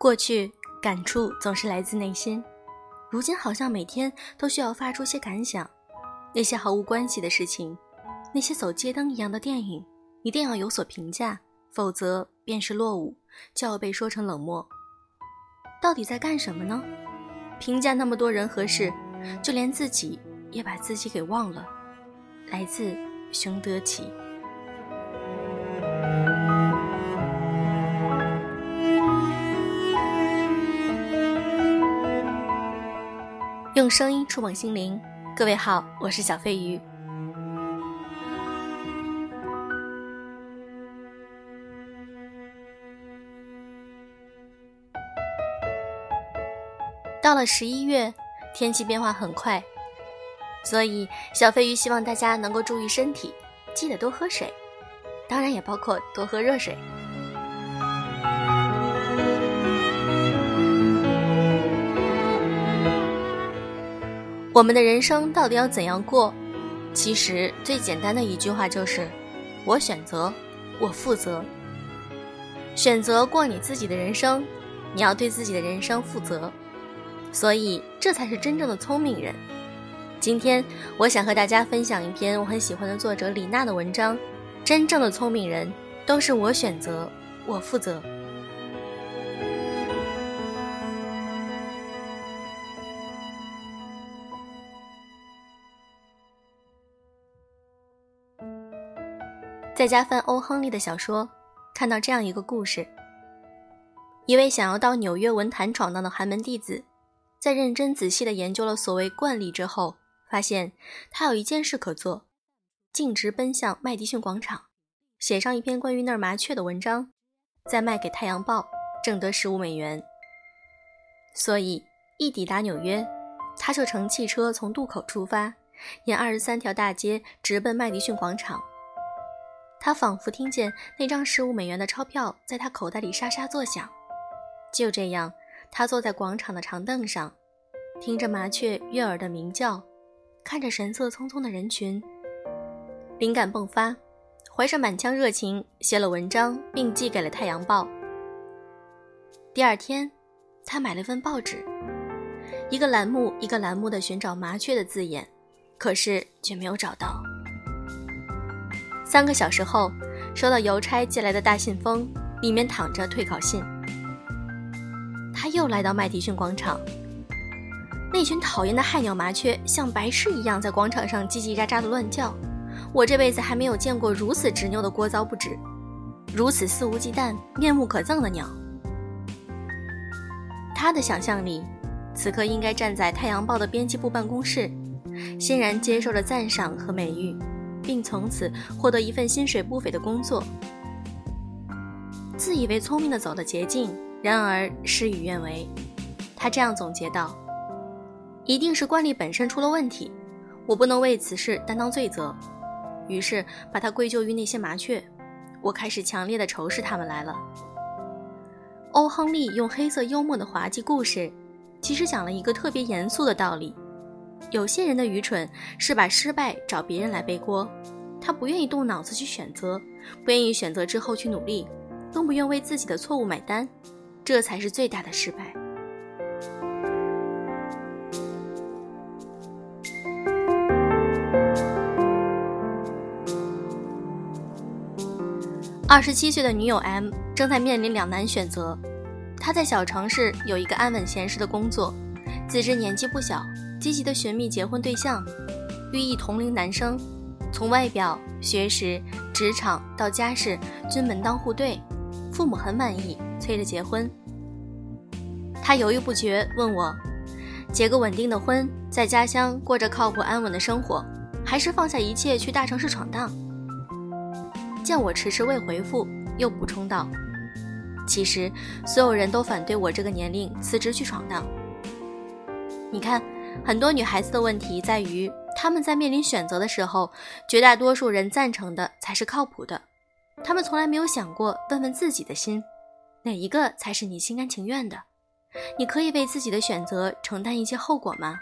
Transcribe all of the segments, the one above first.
过去感触总是来自内心，如今好像每天都需要发出些感想。那些毫无关系的事情，那些走街灯一样的电影，一定要有所评价，否则便是落伍，就要被说成冷漠。到底在干什么呢？评价那么多人和事，就连自己也把自己给忘了。来自熊德启。用声音触碰心灵，各位好，我是小飞鱼。到了十一月，天气变化很快，所以小飞鱼希望大家能够注意身体，记得多喝水，当然也包括多喝热水。我们的人生到底要怎样过？其实最简单的一句话就是：我选择，我负责。选择过你自己的人生，你要对自己的人生负责。所以，这才是真正的聪明人。今天，我想和大家分享一篇我很喜欢的作者李娜的文章：真正的聪明人都是我选择，我负责。在家翻欧·亨利的小说，看到这样一个故事：一位想要到纽约文坛闯荡的寒门弟子，在认真仔细地研究了所谓惯例之后，发现他有一件事可做，径直奔向麦迪逊广场，写上一篇关于那儿麻雀的文章，再卖给《太阳报》，挣得十五美元。所以一抵达纽约，他就乘汽车从渡口出发，沿二十三条大街直奔麦迪逊广场。他仿佛听见那张十五美元的钞票在他口袋里沙沙作响。就这样，他坐在广场的长凳上，听着麻雀悦耳的鸣叫，看着神色匆匆的人群，灵感迸发，怀着满腔热情写了文章，并寄给了《太阳报》。第二天，他买了份报纸，一个栏目一个栏目的寻找麻雀的字眼，可是却没有找到。三个小时后，收到邮差寄来的大信封，里面躺着退稿信。他又来到麦迪逊广场，那群讨厌的害鸟麻雀像白痴一样在广场上叽叽喳喳的乱叫。我这辈子还没有见过如此执拗的聒噪不止，如此肆无忌惮、面目可憎的鸟。他的想象里，此刻应该站在《太阳报》的编辑部办公室，欣然接受着赞赏和美誉。并从此获得一份薪水不菲的工作。自以为聪明的走了捷径，然而事与愿违。他这样总结道：“一定是惯例本身出了问题，我不能为此事担当罪责。”于是把它归咎于那些麻雀。我开始强烈的仇视他们来了。欧·亨利用黑色幽默的滑稽故事，其实讲了一个特别严肃的道理。有些人的愚蠢是把失败找别人来背锅，他不愿意动脑子去选择，不愿意选择之后去努力，更不愿为自己的错误买单，这才是最大的失败。二十七岁的女友 M 正在面临两难选择，她在小城市有一个安稳闲适的工作，自知年纪不小。积极的寻觅结婚对象，寓意同龄男生，从外表、学识、职场到家世均门当户对，父母很满意，催着结婚。他犹豫不决，问我：结个稳定的婚，在家乡过着靠谱安稳的生活，还是放下一切去大城市闯荡？见我迟迟未回复，又补充道：其实所有人都反对我这个年龄辞职去闯荡。你看。很多女孩子的问题在于，她们在面临选择的时候，绝大多数人赞成的才是靠谱的，她们从来没有想过问问自己的心，哪一个才是你心甘情愿的？你可以为自己的选择承担一些后果吗？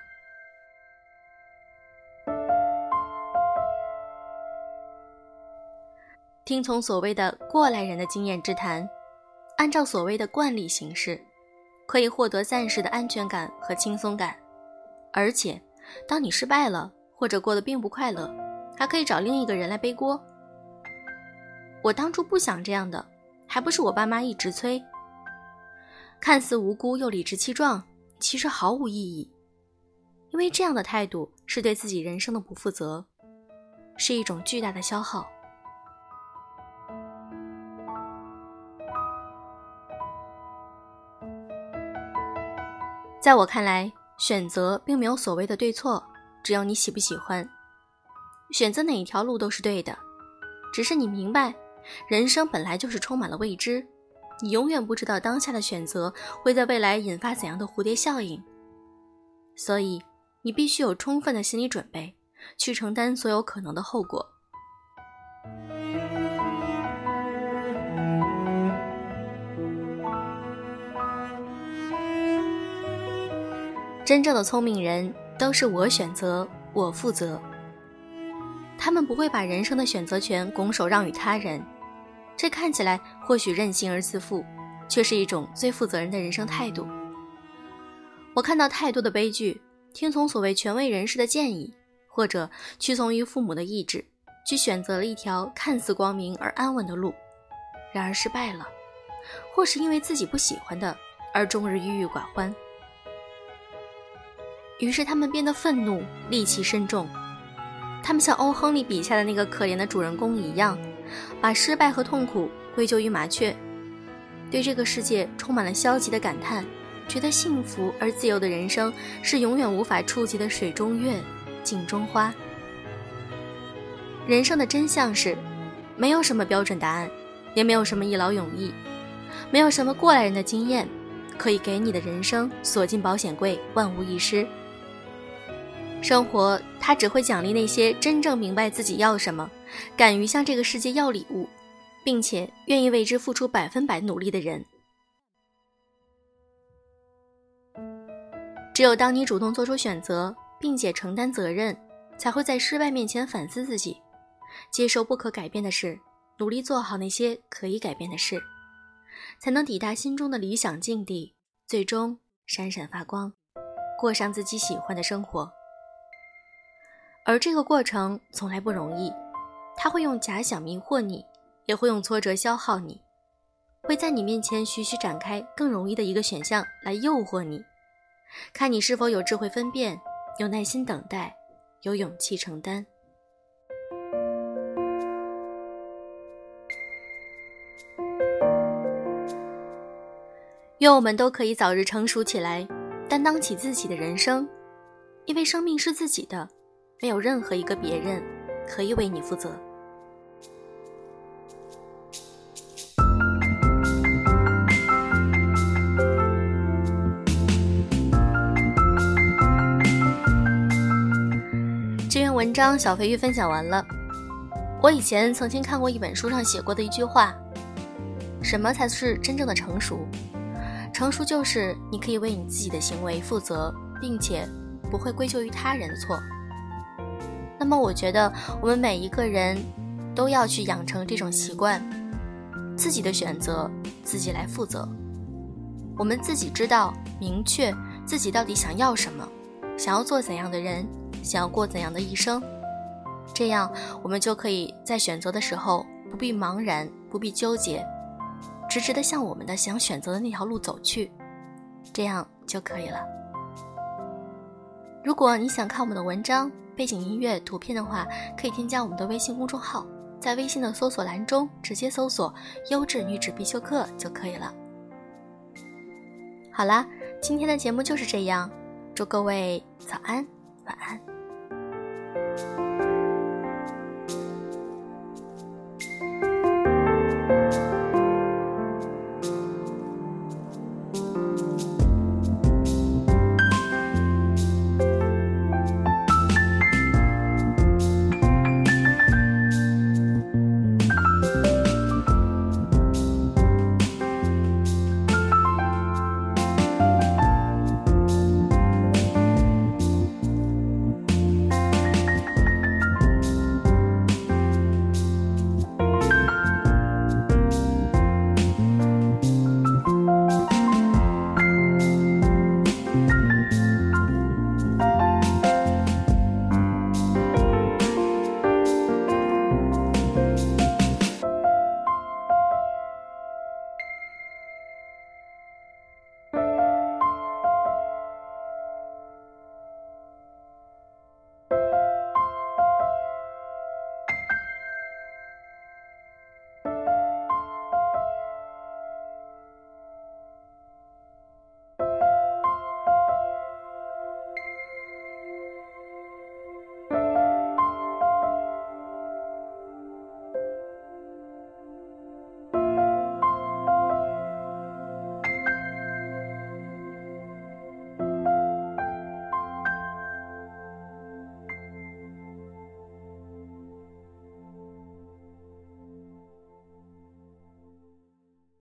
听从所谓的过来人的经验之谈，按照所谓的惯例行事，可以获得暂时的安全感和轻松感，而且，当你失败了或者过得并不快乐，还可以找另一个人来背锅。我当初不想这样的，还不是我爸妈一直催。看似无辜又理直气壮，其实毫无意义，因为这样的态度是对自己人生的不负责，是一种巨大的消耗。在我看来，选择并没有所谓的对错，只要你喜不喜欢，选择哪一条路都是对的。只是你明白，人生本来就是充满了未知，你永远不知道当下的选择会在未来引发怎样的蝴蝶效应，所以你必须有充分的心理准备，去承担所有可能的后果。真正的聪明人都是我选择，我负责。他们不会把人生的选择权拱手让与他人，这看起来或许任性而自负，却是一种最负责任的人生态度。我看到太多的悲剧，听从所谓权威人士的建议，或者屈从于父母的意志，去选择了一条看似光明而安稳的路，然而失败了，或是因为自己不喜欢的而终日郁郁寡欢。于是他们变得愤怒，戾气深重。他们像欧·亨利笔下的那个可怜的主人公一样，把失败和痛苦归咎于麻雀，对这个世界充满了消极的感叹，觉得幸福而自由的人生是永远无法触及的水中月、镜中花。人生的真相是，没有什么标准答案，也没有什么一劳永逸，没有什么过来人的经验可以给你的人生锁进保险柜，万无一失。生活，它只会奖励那些真正明白自己要什么，敢于向这个世界要礼物，并且愿意为之付出百分百努力的人。只有当你主动做出选择，并且承担责任，才会在失败面前反思自己，接受不可改变的事，努力做好那些可以改变的事，才能抵达心中的理想境地，最终闪闪发光，过上自己喜欢的生活。而这个过程从来不容易，他会用假想迷惑你，也会用挫折消耗你，会在你面前徐徐展开更容易的一个选项来诱惑你，看你是否有智慧分辨，有耐心等待，有勇气承担。愿我们都可以早日成熟起来，担当起自己的人生，因为生命是自己的。没有任何一个别人可以为你负责。这篇文章小肥鱼分享完了。我以前曾经看过一本书上写过的一句话：什么才是真正的成熟？成熟就是你可以为你自己的行为负责，并且不会归咎于他人的错。那么，我觉得我们每一个人都要去养成这种习惯，自己的选择自己来负责。我们自己知道，明确自己到底想要什么，想要做怎样的人，想要过怎样的一生，这样我们就可以在选择的时候不必茫然，不必纠结，直直的向我们的想选择的那条路走去，这样就可以了。如果你想看我们的文章，背景音乐、图片的话，可以添加我们的微信公众号，在微信的搜索栏中直接搜索“优质女子必修课”就可以了。好啦，今天的节目就是这样，祝各位早安、晚安。